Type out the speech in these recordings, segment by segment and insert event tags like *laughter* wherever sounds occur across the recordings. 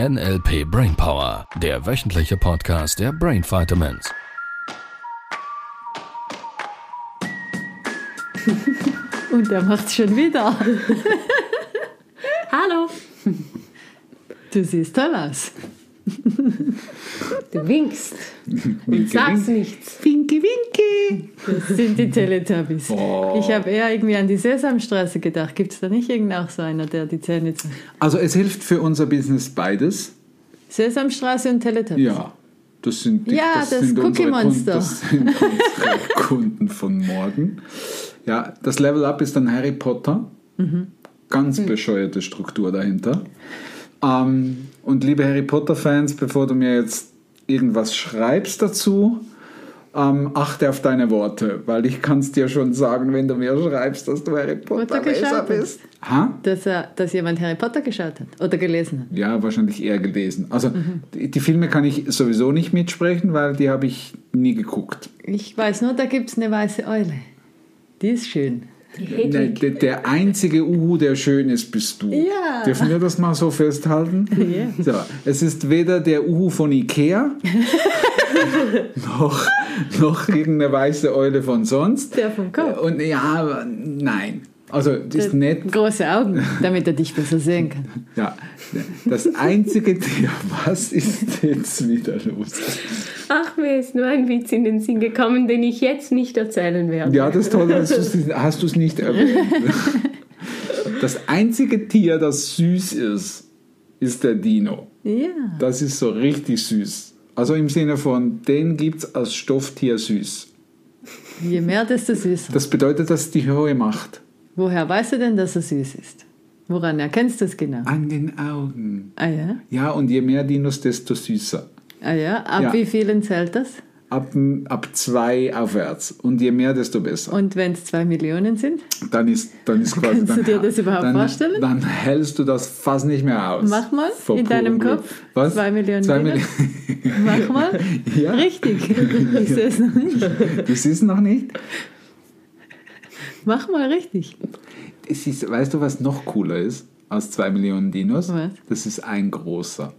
NLP Brainpower, der wöchentliche Podcast der Brain Vitamins. *laughs* Und der macht's schon wieder. *laughs* Hallo. Du siehst toll aus. Du winkst *laughs* und sagst nichts. Winky, Das sind die Teletubbies. Oh. Ich habe eher irgendwie an die Sesamstraße gedacht. Gibt es da nicht irgend auch so einer, der die Zähne? Also es hilft für unser Business beides. Sesamstraße und Teletubbies. Ja. Das sind die, Ja, das sind Cookie unsere Kunden, Monster. das sind unsere *laughs* Kunden von morgen. Ja, das Level Up ist dann Harry Potter. Mhm. Ganz Hm. bescheuerte Struktur dahinter. Ähm, und liebe Harry Potter-Fans, bevor du mir jetzt irgendwas schreibst dazu, ähm, achte auf deine Worte, weil ich kann es dir schon sagen, wenn du mir schreibst, dass du Harry Potter Leser hast. bist. Ha? Dass, er, dass jemand Harry Potter geschaut hat oder gelesen hat. Ja, wahrscheinlich eher gelesen. Also die, die Filme kann ich sowieso nicht mitsprechen, weil die habe ich nie geguckt. Ich weiß nur, da gibt es eine weiße Eule. Die ist schön. Die Der, Hedwig. der, der einzige Uhu, der schön ist, bist du. Ja. Dürfen wir das mal so festhalten? *laughs* Ja. So, es ist weder der Uhu von Ikea *laughs* noch, *laughs* noch irgendeine weiße Eule von sonst. Der vom Kopf. Und ja, aber nein. Also das ist nett. Große Augen, *laughs* damit er dich besser sehen kann. Ja, das einzige Tier, was ist jetzt wieder los? Ach, mir ist nur ein Witz in den Sinn gekommen, den ich jetzt nicht erzählen werde. Ja, das ist toll, hast du es nicht erwähnt. *laughs* Das einzige Tier, das süß ist, ist der Dino. Ja. Das ist so richtig süß. Also im Sinne von, den gibt es als Stofftier süß. Je mehr, desto süßer. Das bedeutet, dass die hohe Macht. Woher weißt du denn, dass er süß ist? Woran erkennst du es genau? An den Augen. Ah ja? Ja, und je mehr Dinos, desto süßer. Ah ja? Ab Ja. wie vielen zählt das? Ab, ab zwei aufwärts. Und je mehr, desto besser. Und wenn es zwei Millionen sind? Dann ist, dann ist quasi. Kannst du dann, dir das überhaupt dann, vorstellen? Dann hältst du das fast nicht mehr aus. Mach mal Vor in deinem purem Kopf. Glück. Was? Zwei Millionen Zwei. Millionen. *laughs* Mach mal. *laughs* Ja. Richtig. *laughs* Ich sehe es noch nicht. Du siehst noch nicht? Mach mal richtig. Es ist, weißt du, was noch cooler ist als zwei Millionen Dinos? Was? Das ist ein großer.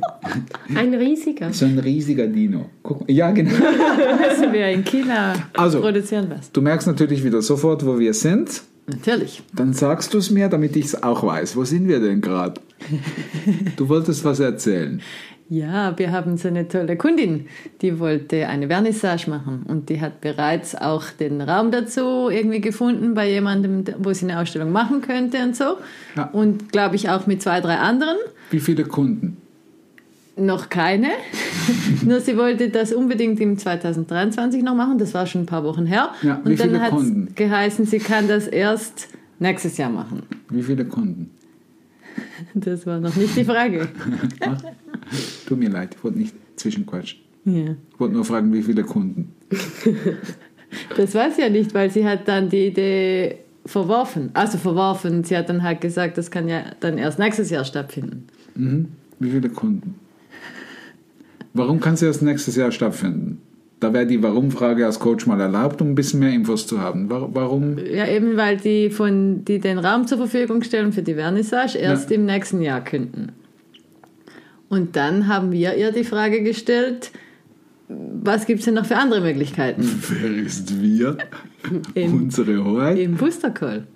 *laughs* Ein riesiger. So ein riesiger Dino. Guck, ja, genau. *laughs* Müssen wir in China Also. produzieren was? Du merkst natürlich wieder sofort, wo wir sind. Natürlich. Dann sagst du es mir, damit ich es auch weiß. Wo sind wir denn gerade? *laughs* Du wolltest was erzählen. Ja, wir haben so eine tolle Kundin, die wollte eine Vernissage machen und die hat bereits auch den Raum dazu irgendwie gefunden bei jemandem, wo sie eine Ausstellung machen könnte und so. Ja. Und glaube ich auch mit zwei, drei anderen. Wie viele Kunden? Noch keine. *laughs* Nur sie wollte das unbedingt im 2023 noch machen. Das war schon ein paar Wochen her. Ja, und dann hat es geheißen, sie kann das erst nächstes Jahr machen. Wie viele Kunden? *laughs* Das war noch nicht die Frage. Tut mir leid, ich wollte nicht zwischenquatschen. Ja. Ich wollte nur fragen, wie viele Kunden. *laughs* Das weiß sie ja nicht, weil sie hat dann die Idee verworfen. Also verworfen. Sie hat dann halt gesagt, das kann ja dann erst nächstes Jahr stattfinden. Mhm. Wie viele Kunden? Warum kann sie erst nächstes Jahr stattfinden? Da wäre die Warum-Frage als Coach mal erlaubt, um ein bisschen mehr Infos zu haben. Wa- Warum? Ja, eben weil die, von, die den Raum zur Verfügung stellen für die Vernissage erst Ja. im nächsten Jahr könnten. Und dann haben wir ihr die Frage gestellt, was gibt es denn noch für andere Möglichkeiten Wer ist wir? *laughs* Im- Unsere Hoheit? im Booster Call?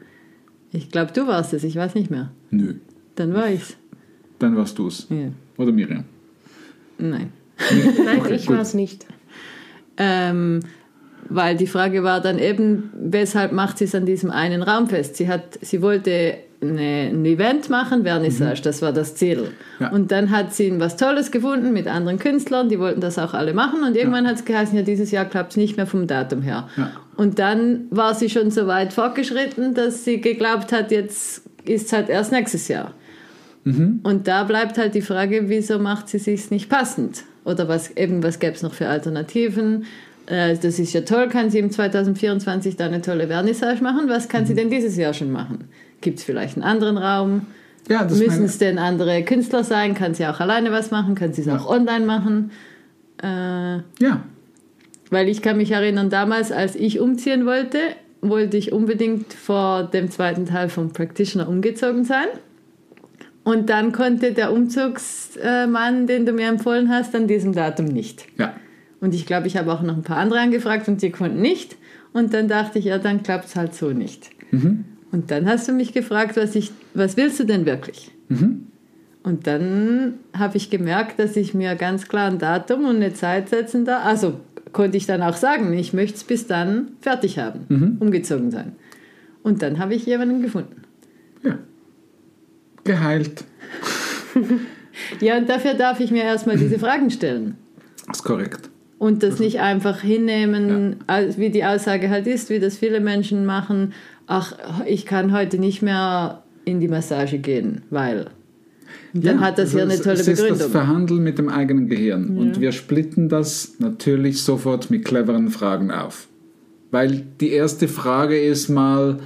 Ich glaube, du warst es, ich weiß nicht mehr. Nö. Dann war ich's. Dann warst du's. Ja. Oder Miriam? Nein. *laughs* Nein, ich war es nicht. Ähm, weil die Frage war dann eben, weshalb macht sie es an diesem einen Raum fest? Sie, hat, sie wollte eine, ein Event machen, Vernissage, das war das Ziel. Mhm. Ja. Und dann hat sie was Tolles gefunden mit anderen Künstlern, die wollten das auch alle machen. Und irgendwann hat es geheißen, ja, dieses Jahr klappt es nicht mehr vom Datum her. Ja. Und dann war sie schon so weit fortgeschritten, dass sie geglaubt hat, jetzt ist es halt erst nächstes Jahr. Mhm. Und da bleibt halt die Frage, wieso macht sie sich nicht passend? Oder was eben, was gäbe es noch für Alternativen? Äh, Das ist ja toll, kann sie im 2024 da eine tolle Vernissage machen. Was kann sie Mhm. denn dieses Jahr schon machen? Gibt es vielleicht einen anderen Raum? Ja, Müssen es denn andere Künstler sein? Kann sie auch alleine was machen? Kann sie es auch online machen? Äh, Ja. weil ich kann mich erinnern, damals, als ich umziehen wollte, wollte ich unbedingt vor dem zweiten Teil vom Practitioner umgezogen sein. Und dann konnte der Umzugsmann, den du mir empfohlen hast, an diesem Datum nicht. Ja. Und ich glaube, ich habe auch noch ein paar andere angefragt und die konnten nicht. Und dann dachte ich, ja, dann klappt es halt so nicht. Und dann hast du mich gefragt, was, ich, was willst du denn wirklich? Und dann habe ich gemerkt, dass ich mir ganz klar ein Datum und eine Zeit setzen darf. Also konnte ich dann auch sagen, ich möchte es bis dann fertig haben, umgezogen sein. Und dann habe ich jemanden gefunden. Ja. Geheilt. *laughs* Ja, und dafür darf ich mir erstmal diese Fragen stellen. Das ist korrekt. Und das nicht einfach hinnehmen, als- wie die Aussage halt ist, wie das viele Menschen machen. Ach, ich kann heute nicht mehr in die Massage gehen, weil. Dann Ja, hat das hier also eine es- tolle es ist das Begründung. Verhandeln mit dem eigenen Gehirn. Und wir splitten das natürlich sofort mit cleveren Fragen auf. Weil die erste Frage ist mal,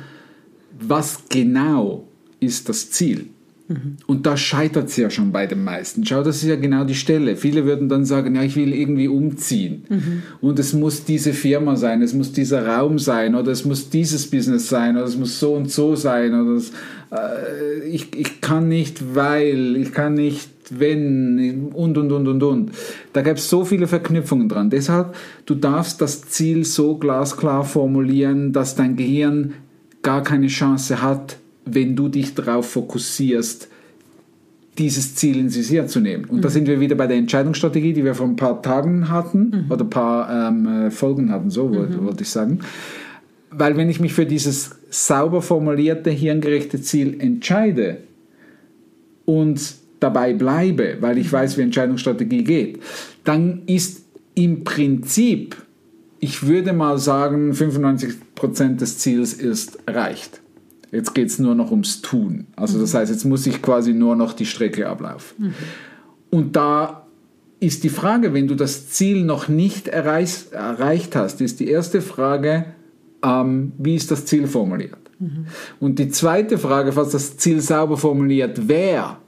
was genau ist das Ziel? Und da scheitert es ja schon bei den meisten. Schau, das ist ja genau die Stelle. Viele würden dann sagen, ja, ich will irgendwie umziehen. Und es muss diese Firma sein, es muss dieser Raum sein oder es muss dieses Business sein oder es muss so und so sein oder es, äh, ich, ich kann nicht, weil, ich kann nicht, wenn und, und, und, und, und. Da gäbe es so viele Verknüpfungen dran. Deshalb, du darfst das Ziel so glasklar formulieren, dass dein Gehirn gar keine Chance hat, wenn du dich darauf fokussierst, dieses Ziel ins Visier zu nehmen. Und da sind wir wieder bei der Entscheidungsstrategie, die wir vor ein paar Tagen hatten oder ein paar ähm, äh, Folgen hatten, so wollte wollte ich sagen. Weil wenn ich mich für dieses sauber formulierte, hirngerechte Ziel entscheide und dabei bleibe, weil ich weiß, wie Entscheidungsstrategie geht, dann ist im Prinzip, ich würde mal sagen, 95% des Ziels ist erreicht. Jetzt geht es nur noch ums Tun. Also das heißt, jetzt muss ich quasi nur noch die Strecke ablaufen. Und da ist die Frage, wenn du das Ziel noch nicht erreich, erreicht hast, ist die erste Frage, ähm, wie ist das Ziel formuliert? Und die zweite Frage, falls das Ziel sauber formuliert wäre,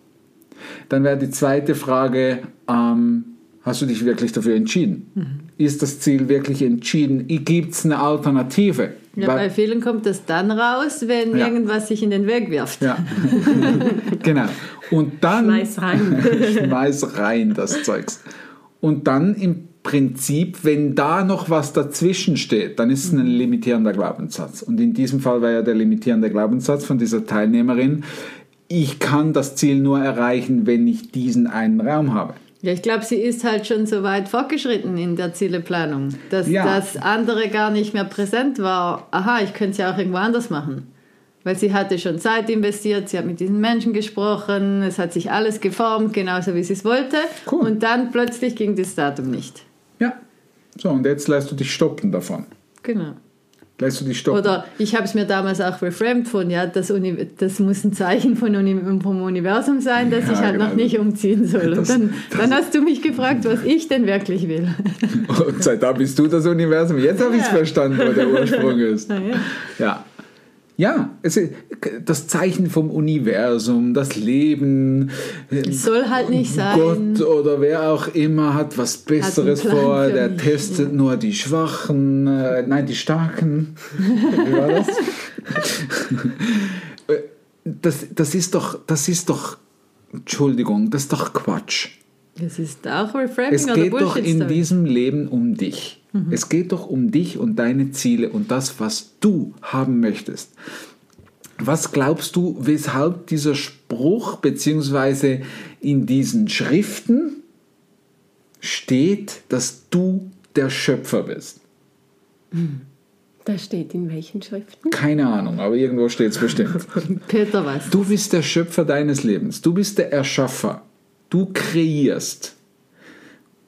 dann wäre die zweite Frage, ähm, hast du dich wirklich dafür entschieden? Ist das Ziel wirklich entschieden? Gibt es eine Alternative? Ja, bei vielen kommt das dann raus, wenn Ja. irgendwas sich in den Weg wirft. Ja, *laughs* genau. Und dann Schmeiß rein. *laughs* schmeiß rein das Zeugs. Und dann im Prinzip, wenn da noch was dazwischen steht, dann ist es ein limitierender Glaubenssatz. Und in diesem Fall war ja der limitierende Glaubenssatz von dieser Teilnehmerin, ich kann das Ziel nur erreichen, wenn ich diesen einen Raum habe. Ja, ich glaube, sie ist halt schon so weit fortgeschritten in der Zieleplanung, dass Ja. das andere gar nicht mehr präsent war. Aha, ich könnte es ja auch irgendwo anders machen. Weil sie hatte schon Zeit investiert, sie hat mit diesen Menschen gesprochen, es hat sich alles geformt, genauso wie sie es wollte. Cool. Und dann plötzlich ging das Datum nicht. Ja. So, und jetzt lässt du dich stoppen davon. Genau. Lässt du dich stoppen. Oder ich habe es mir damals auch reframed von, ja, das, Uni das muss ein Zeichen von Uni vom Universum sein, dass Ja, ich halt genau. noch nicht umziehen soll. Das- Und dann, dann hast du mich gefragt, was ich denn wirklich will. *laughs* Und seit da bist du das Universum. Jetzt habe ich es verstanden, wo der Ursprung *laughs* ist. Ja. Ja. Ja, es ist das Zeichen vom Universum, das Leben. Es soll halt nicht sein. Gott oder wer auch immer hat was Besseres Plan vor, der testet nur die Schwachen, äh, nein, die Starken. *laughs* Wie war das? Äh, das, das ist doch, das ist doch, Entschuldigung, das ist doch Quatsch. Es ist auch Reframing Es geht doch in diesem Leben um dich. Es geht doch um dich und deine Ziele und das, was du haben möchtest. Was glaubst du, weshalb dieser Spruch beziehungsweise in diesen Schriften steht, dass du der Schöpfer bist? Da steht in welchen Schriften? Keine Ahnung, aber irgendwo steht es bestimmt. *laughs* Peter was? Du bist der Schöpfer deines Lebens. Du bist der Erschaffer. Du kreierst.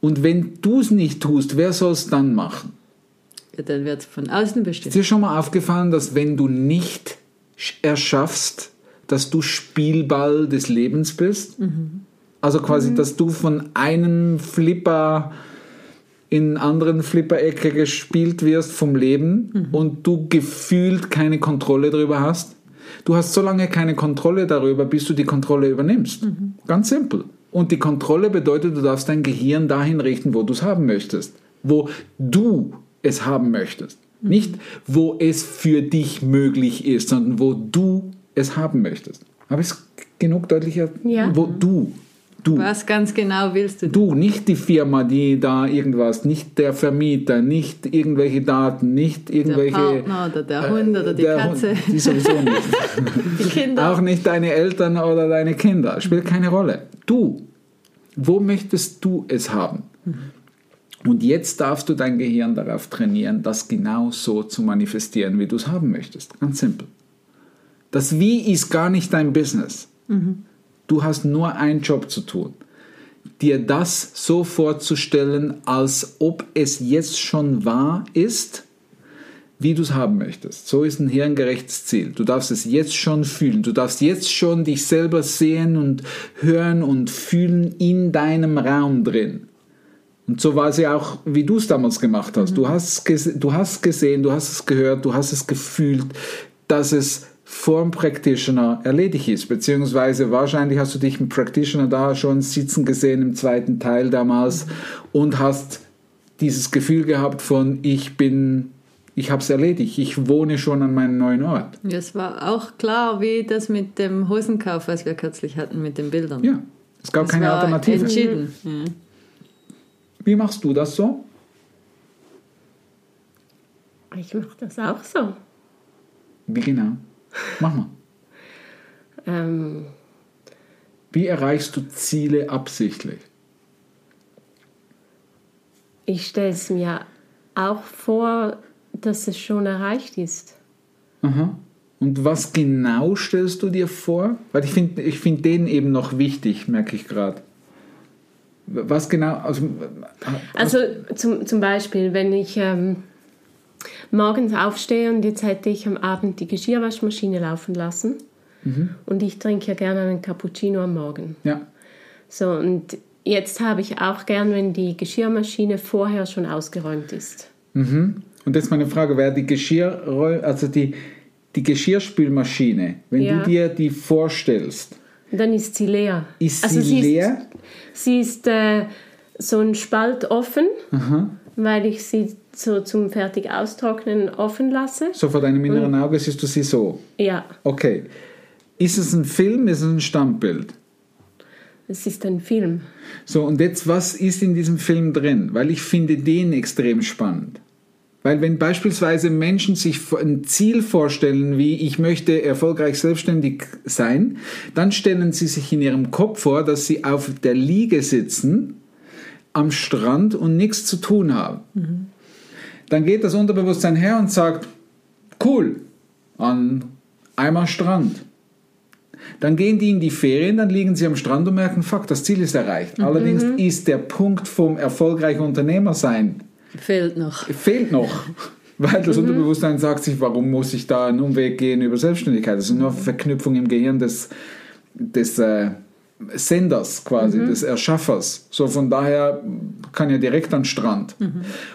Und wenn du es nicht tust, wer soll es dann machen? Ja, dann wird es von außen Ist bestimmt. dir schon mal aufgefallen, dass wenn du nicht sch- erschaffst, dass du Spielball des Lebens bist? Also quasi, dass du von einem Flipper in anderen Flipper-Ecke gespielt wirst vom Leben und du gefühlt keine Kontrolle darüber hast. Du hast so lange keine Kontrolle darüber, bis du die Kontrolle übernimmst. Ganz simpel. Und die Kontrolle bedeutet, du darfst dein Gehirn dahin richten, wo du es haben möchtest. Wo du es haben möchtest. Nicht, wo es für dich möglich ist, sondern wo du es haben möchtest. Aber es genug deutlicher? Ja. Wo du, du, Was ganz genau willst du? du, nicht die Firma, die da irgendwas, nicht der Vermieter, nicht irgendwelche Daten, nicht Der irgendwelche. Partner oder der Hund oder die der Katze, Hund, die sowieso nicht. *laughs* die Kinder. Auch nicht deine Eltern oder deine Kinder. Spielt keine Rolle. Du. Wo möchtest du es haben? Und jetzt darfst du dein Gehirn darauf trainieren, das genau so zu manifestieren, wie du es haben möchtest. Ganz simpel. Das Wie ist gar nicht dein Business. Du hast nur einen Job zu tun. Dir das so vorzustellen, als ob es jetzt schon wahr ist, wie du es haben möchtest. So ist ein hirngerechtes Ziel. Du darfst es jetzt schon fühlen. Du darfst jetzt schon dich selber sehen und hören und fühlen in deinem Raum drin. Und so war es ja auch, wie du es damals gemacht hast. Du, hast du hast gesehen, du hast es gehört, du hast es gefühlt, dass es vor dem Practitioner erledigt ist. Beziehungsweise wahrscheinlich hast du dich im Practitioner da schon sitzen gesehen im zweiten Teil damals und hast dieses Gefühl gehabt von, ich bin, ich habe es erledigt, ich wohne schon an meinem neuen Ort. Das war auch klar, wie das mit dem Hosenkauf, was wir kürzlich hatten, mit den Bildern. Ja, es gab das keine war Alternative. Entschieden. Ja. Wie machst du das so? Ich mache das auch so. Wie genau? Mach mal. Ähm, Wie erreichst du Ziele absichtlich? ich stelle es mir auch vor, dass es schon erreicht ist. Aha. Und was genau stellst du dir vor? Weil ich finde ich find den eben noch wichtig, merke ich gerade. Was genau? Also, Also zum, zum Beispiel, wenn ich ähm, morgens aufstehe und jetzt hätte ich am Abend die Geschirrwaschmaschine laufen lassen und ich trinke ja gerne einen Cappuccino am Morgen. ja. So, und jetzt habe ich auch gern, wenn die Geschirrmaschine vorher schon ausgeräumt ist. Mhm. Und jetzt meine Frage, wäre die Geschirr, also die, die Geschirrspülmaschine, wenn Ja. du dir die vorstellst, dann ist sie leer. ist Also sie sie ist- leer? Sie ist äh, so ein Spalt offen, weil ich sie so zum fertig austrocknen offen lasse. So vor deinem inneren Auge siehst du sie so. Ja, Okay. Ist es ein Film, ist es ein Standbild? es ist ein Film. So, und jetzt, was ist in diesem Film drin? Weil ich finde den extrem spannend. Weil wenn beispielsweise Menschen sich ein Ziel vorstellen, wie ich möchte erfolgreich selbstständig sein, dann stellen sie sich in ihrem Kopf vor, dass sie auf der Liege sitzen, am Strand und nichts zu tun haben. Dann geht das Unterbewusstsein her und sagt, cool, an einmal Strand. Dann gehen die in die Ferien, dann liegen sie am Strand und merken, fuck, das Ziel ist erreicht. Allerdings ist der Punkt vom erfolgreichen Unternehmer sein Fehlt noch. fehlt noch. *laughs* Weil das Unterbewusstsein sagt sich, warum muss ich da einen Umweg gehen über Selbstständigkeit? Das ist nur Verknüpfung im Gehirn des, des äh, Senders quasi, des Erschaffers. So von daher kann ja direkt an Strand.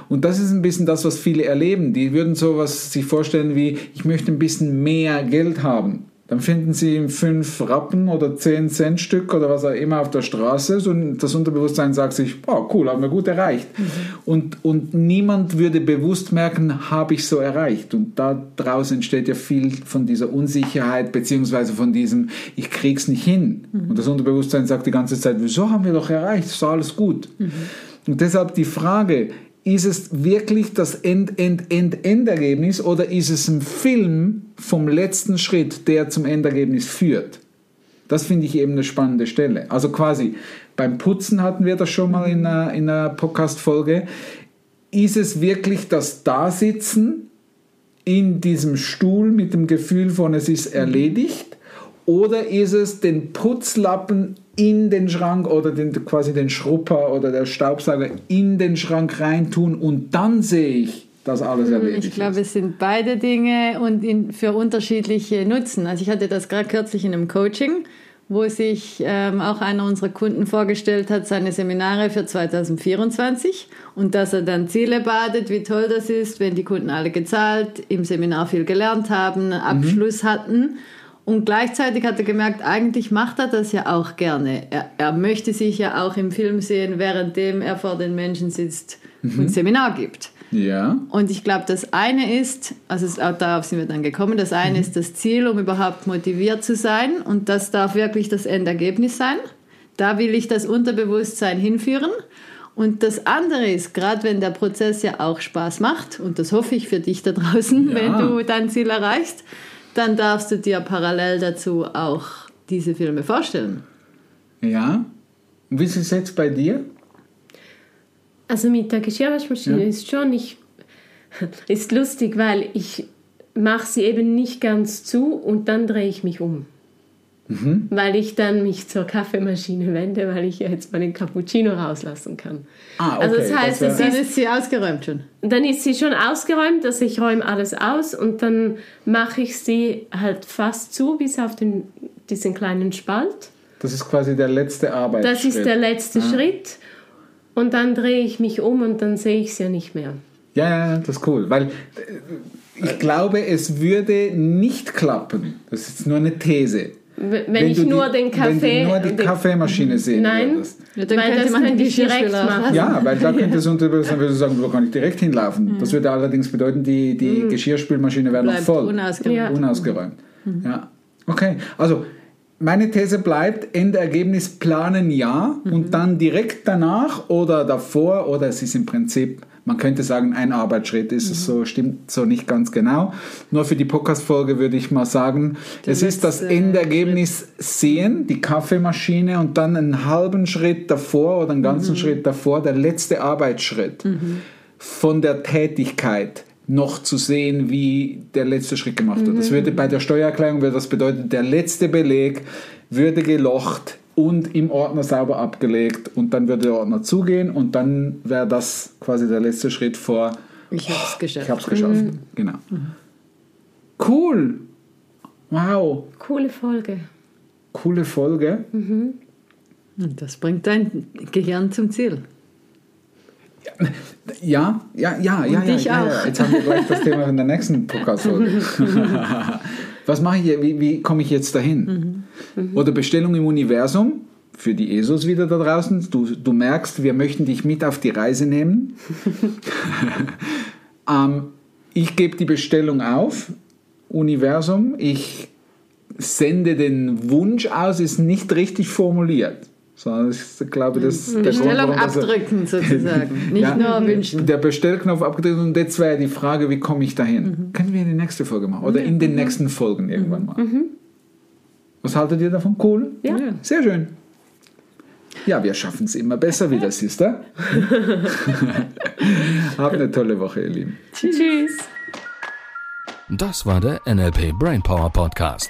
Und das ist ein bisschen das, was viele erleben. Die würden sowas sich vorstellen wie, ich möchte ein bisschen mehr Geld haben. Dann finden sie fünf Rappen oder zehn Cent Stück oder was auch immer auf der Straße. So das Unterbewusstsein sagt sich, oh cool, haben wir gut erreicht. Und, und niemand würde bewusst merken, habe ich so erreicht. Und daraus entsteht ja viel von dieser Unsicherheit, beziehungsweise von diesem, ich krieg's nicht hin. Und das Unterbewusstsein sagt die ganze Zeit, wieso haben wir doch erreicht? Ist doch alles gut. Und deshalb die Frage, ist es wirklich das End, End, End, Endergebnis oder ist es ein Film vom letzten Schritt, der zum Endergebnis führt? Das finde ich eben eine spannende Stelle. Also quasi beim Putzen hatten wir das schon mal in einer, in einer Podcast-Folge. Ist es wirklich das Dasitzen in diesem Stuhl mit dem Gefühl von, es ist erledigt? Oder ist es den Putzlappen in den Schrank oder den, quasi den Schrupper oder der Staubsauger in den Schrank reintun und dann sehe ich, dass alles erledigt Ich glaube, ist? es sind beide Dinge und in, für unterschiedliche Nutzen. Also ich hatte das gerade kürzlich in einem Coaching, wo sich ähm, auch einer unserer Kunden vorgestellt hat, seine Seminare für 2024 und dass er dann Ziele badet, wie toll das ist, wenn die Kunden alle gezahlt, im Seminar viel gelernt haben, einen Abschluss hatten. Und gleichzeitig hat er gemerkt, eigentlich macht er das ja auch gerne. Er, er möchte sich ja auch im Film sehen, währenddem er vor den Menschen sitzt und Seminar gibt. Ja. Und ich glaube, das eine ist, also es- auch darauf sind wir dann gekommen, das eine Mhm. ist das Ziel, um überhaupt motiviert zu sein. Und das darf wirklich das Endergebnis sein. Da will ich das Unterbewusstsein hinführen. Und das andere ist, gerade wenn der Prozess ja auch Spaß macht, und das hoffe ich für dich da draußen, Ja. wenn du dein Ziel erreichst, dann darfst du dir parallel dazu auch diese Filme vorstellen. Ja. Und wie ist es jetzt bei dir? Also mit der Geschirrwaschmaschine Ja. ist schon nicht *laughs* ist lustig, weil ich mache sie eben nicht ganz zu und dann drehe ich mich um. Mhm. Weil ich dann mich zur Kaffeemaschine wende, weil ich ja jetzt meinen Cappuccino rauslassen kann. Ah, okay. Also das heißt, Das Dann ist, sie ausgeräumt schon. dann ist sie schon ausgeräumt, also ich räume alles aus und dann mache ich sie halt fast zu, bis auf den, diesen kleinen Spalt. Das ist quasi der letzte Arbeitsschritt. Das ist der letzte Schritt. Und dann drehe ich mich um und dann sehe ich es ja nicht mehr. Ja, ja, ja, das ist cool. Weil äh, ich glaube, es würde nicht klappen. Das ist nur eine These. W- Wenn, ich du nur die, den Kaffee. Wenn du nur die den- Kaffeemaschine sehen Nein, würdest. Ja, dann weil könnte das man könnte ich direkt machen. Ja, weil da könnte es *laughs* Unterbewusstsein würde sagen, du kannst direkt hinlaufen. Mhm. Das würde allerdings bedeuten, die, die Geschirrspülmaschine wäre noch voll. unausgeräumt. Ja. Unausgeräumt. Ja. Okay, also meine These bleibt, Endergebnis planen ja und dann direkt danach oder davor oder es ist im Prinzip, man könnte sagen, ein Arbeitsschritt ist es. So, stimmt so nicht ganz genau. Nur für die Podcast-Folge würde ich mal sagen, es ist das Endergebnis sehen, die Kaffeemaschine und dann einen halben Schritt davor oder einen ganzen Schritt davor, der letzte Arbeitsschritt von der Tätigkeit noch zu sehen, wie der letzte Schritt gemacht wird. Das würde bei der Steuererklärung würde das bedeuten, der letzte Beleg würde gelocht und im Ordner sauber abgelegt und dann würde der Ordner zugehen und dann wäre das quasi der letzte Schritt vor Ich habe es geschafft. ich habe es geschafft. Genau. Cool. Wow. Coole Folge. Coole Folge. Und das bringt dein Gehirn zum Ziel. Ja, ja, ja, ja, ja, dich ja, ja. auch. Jetzt haben wir gleich das Thema in der nächsten Podcast-Folge. *laughs* Was mache ich, hier? wie, wie komme ich jetzt dahin? Oder Bestellung im Universum, für die ESOs wieder da draußen. Du, du merkst, wir möchten dich mit auf die Reise nehmen. *laughs* ähm, ich gebe die Bestellung auf, Universum. Ich sende den Wunsch aus, ist nicht richtig formuliert. Sondern ich glaube, das ist der Grund, Bestellung das- abdrücken *laughs* sozusagen. Nicht Ja. nur wünschen. der Bestellknopf abgedrückt und jetzt wäre die Frage, wie komme ich dahin? Können wir in die nächste Folge machen oder in den nächsten Folgen irgendwann mal. Was haltet ihr davon? Cool? Ja. Sehr schön. Ja, wir schaffen es immer besser wieder, Sister. *laughs* Habt eine tolle Woche, ihr Lieben. Tschüss. Das war der NLP Brainpower Podcast.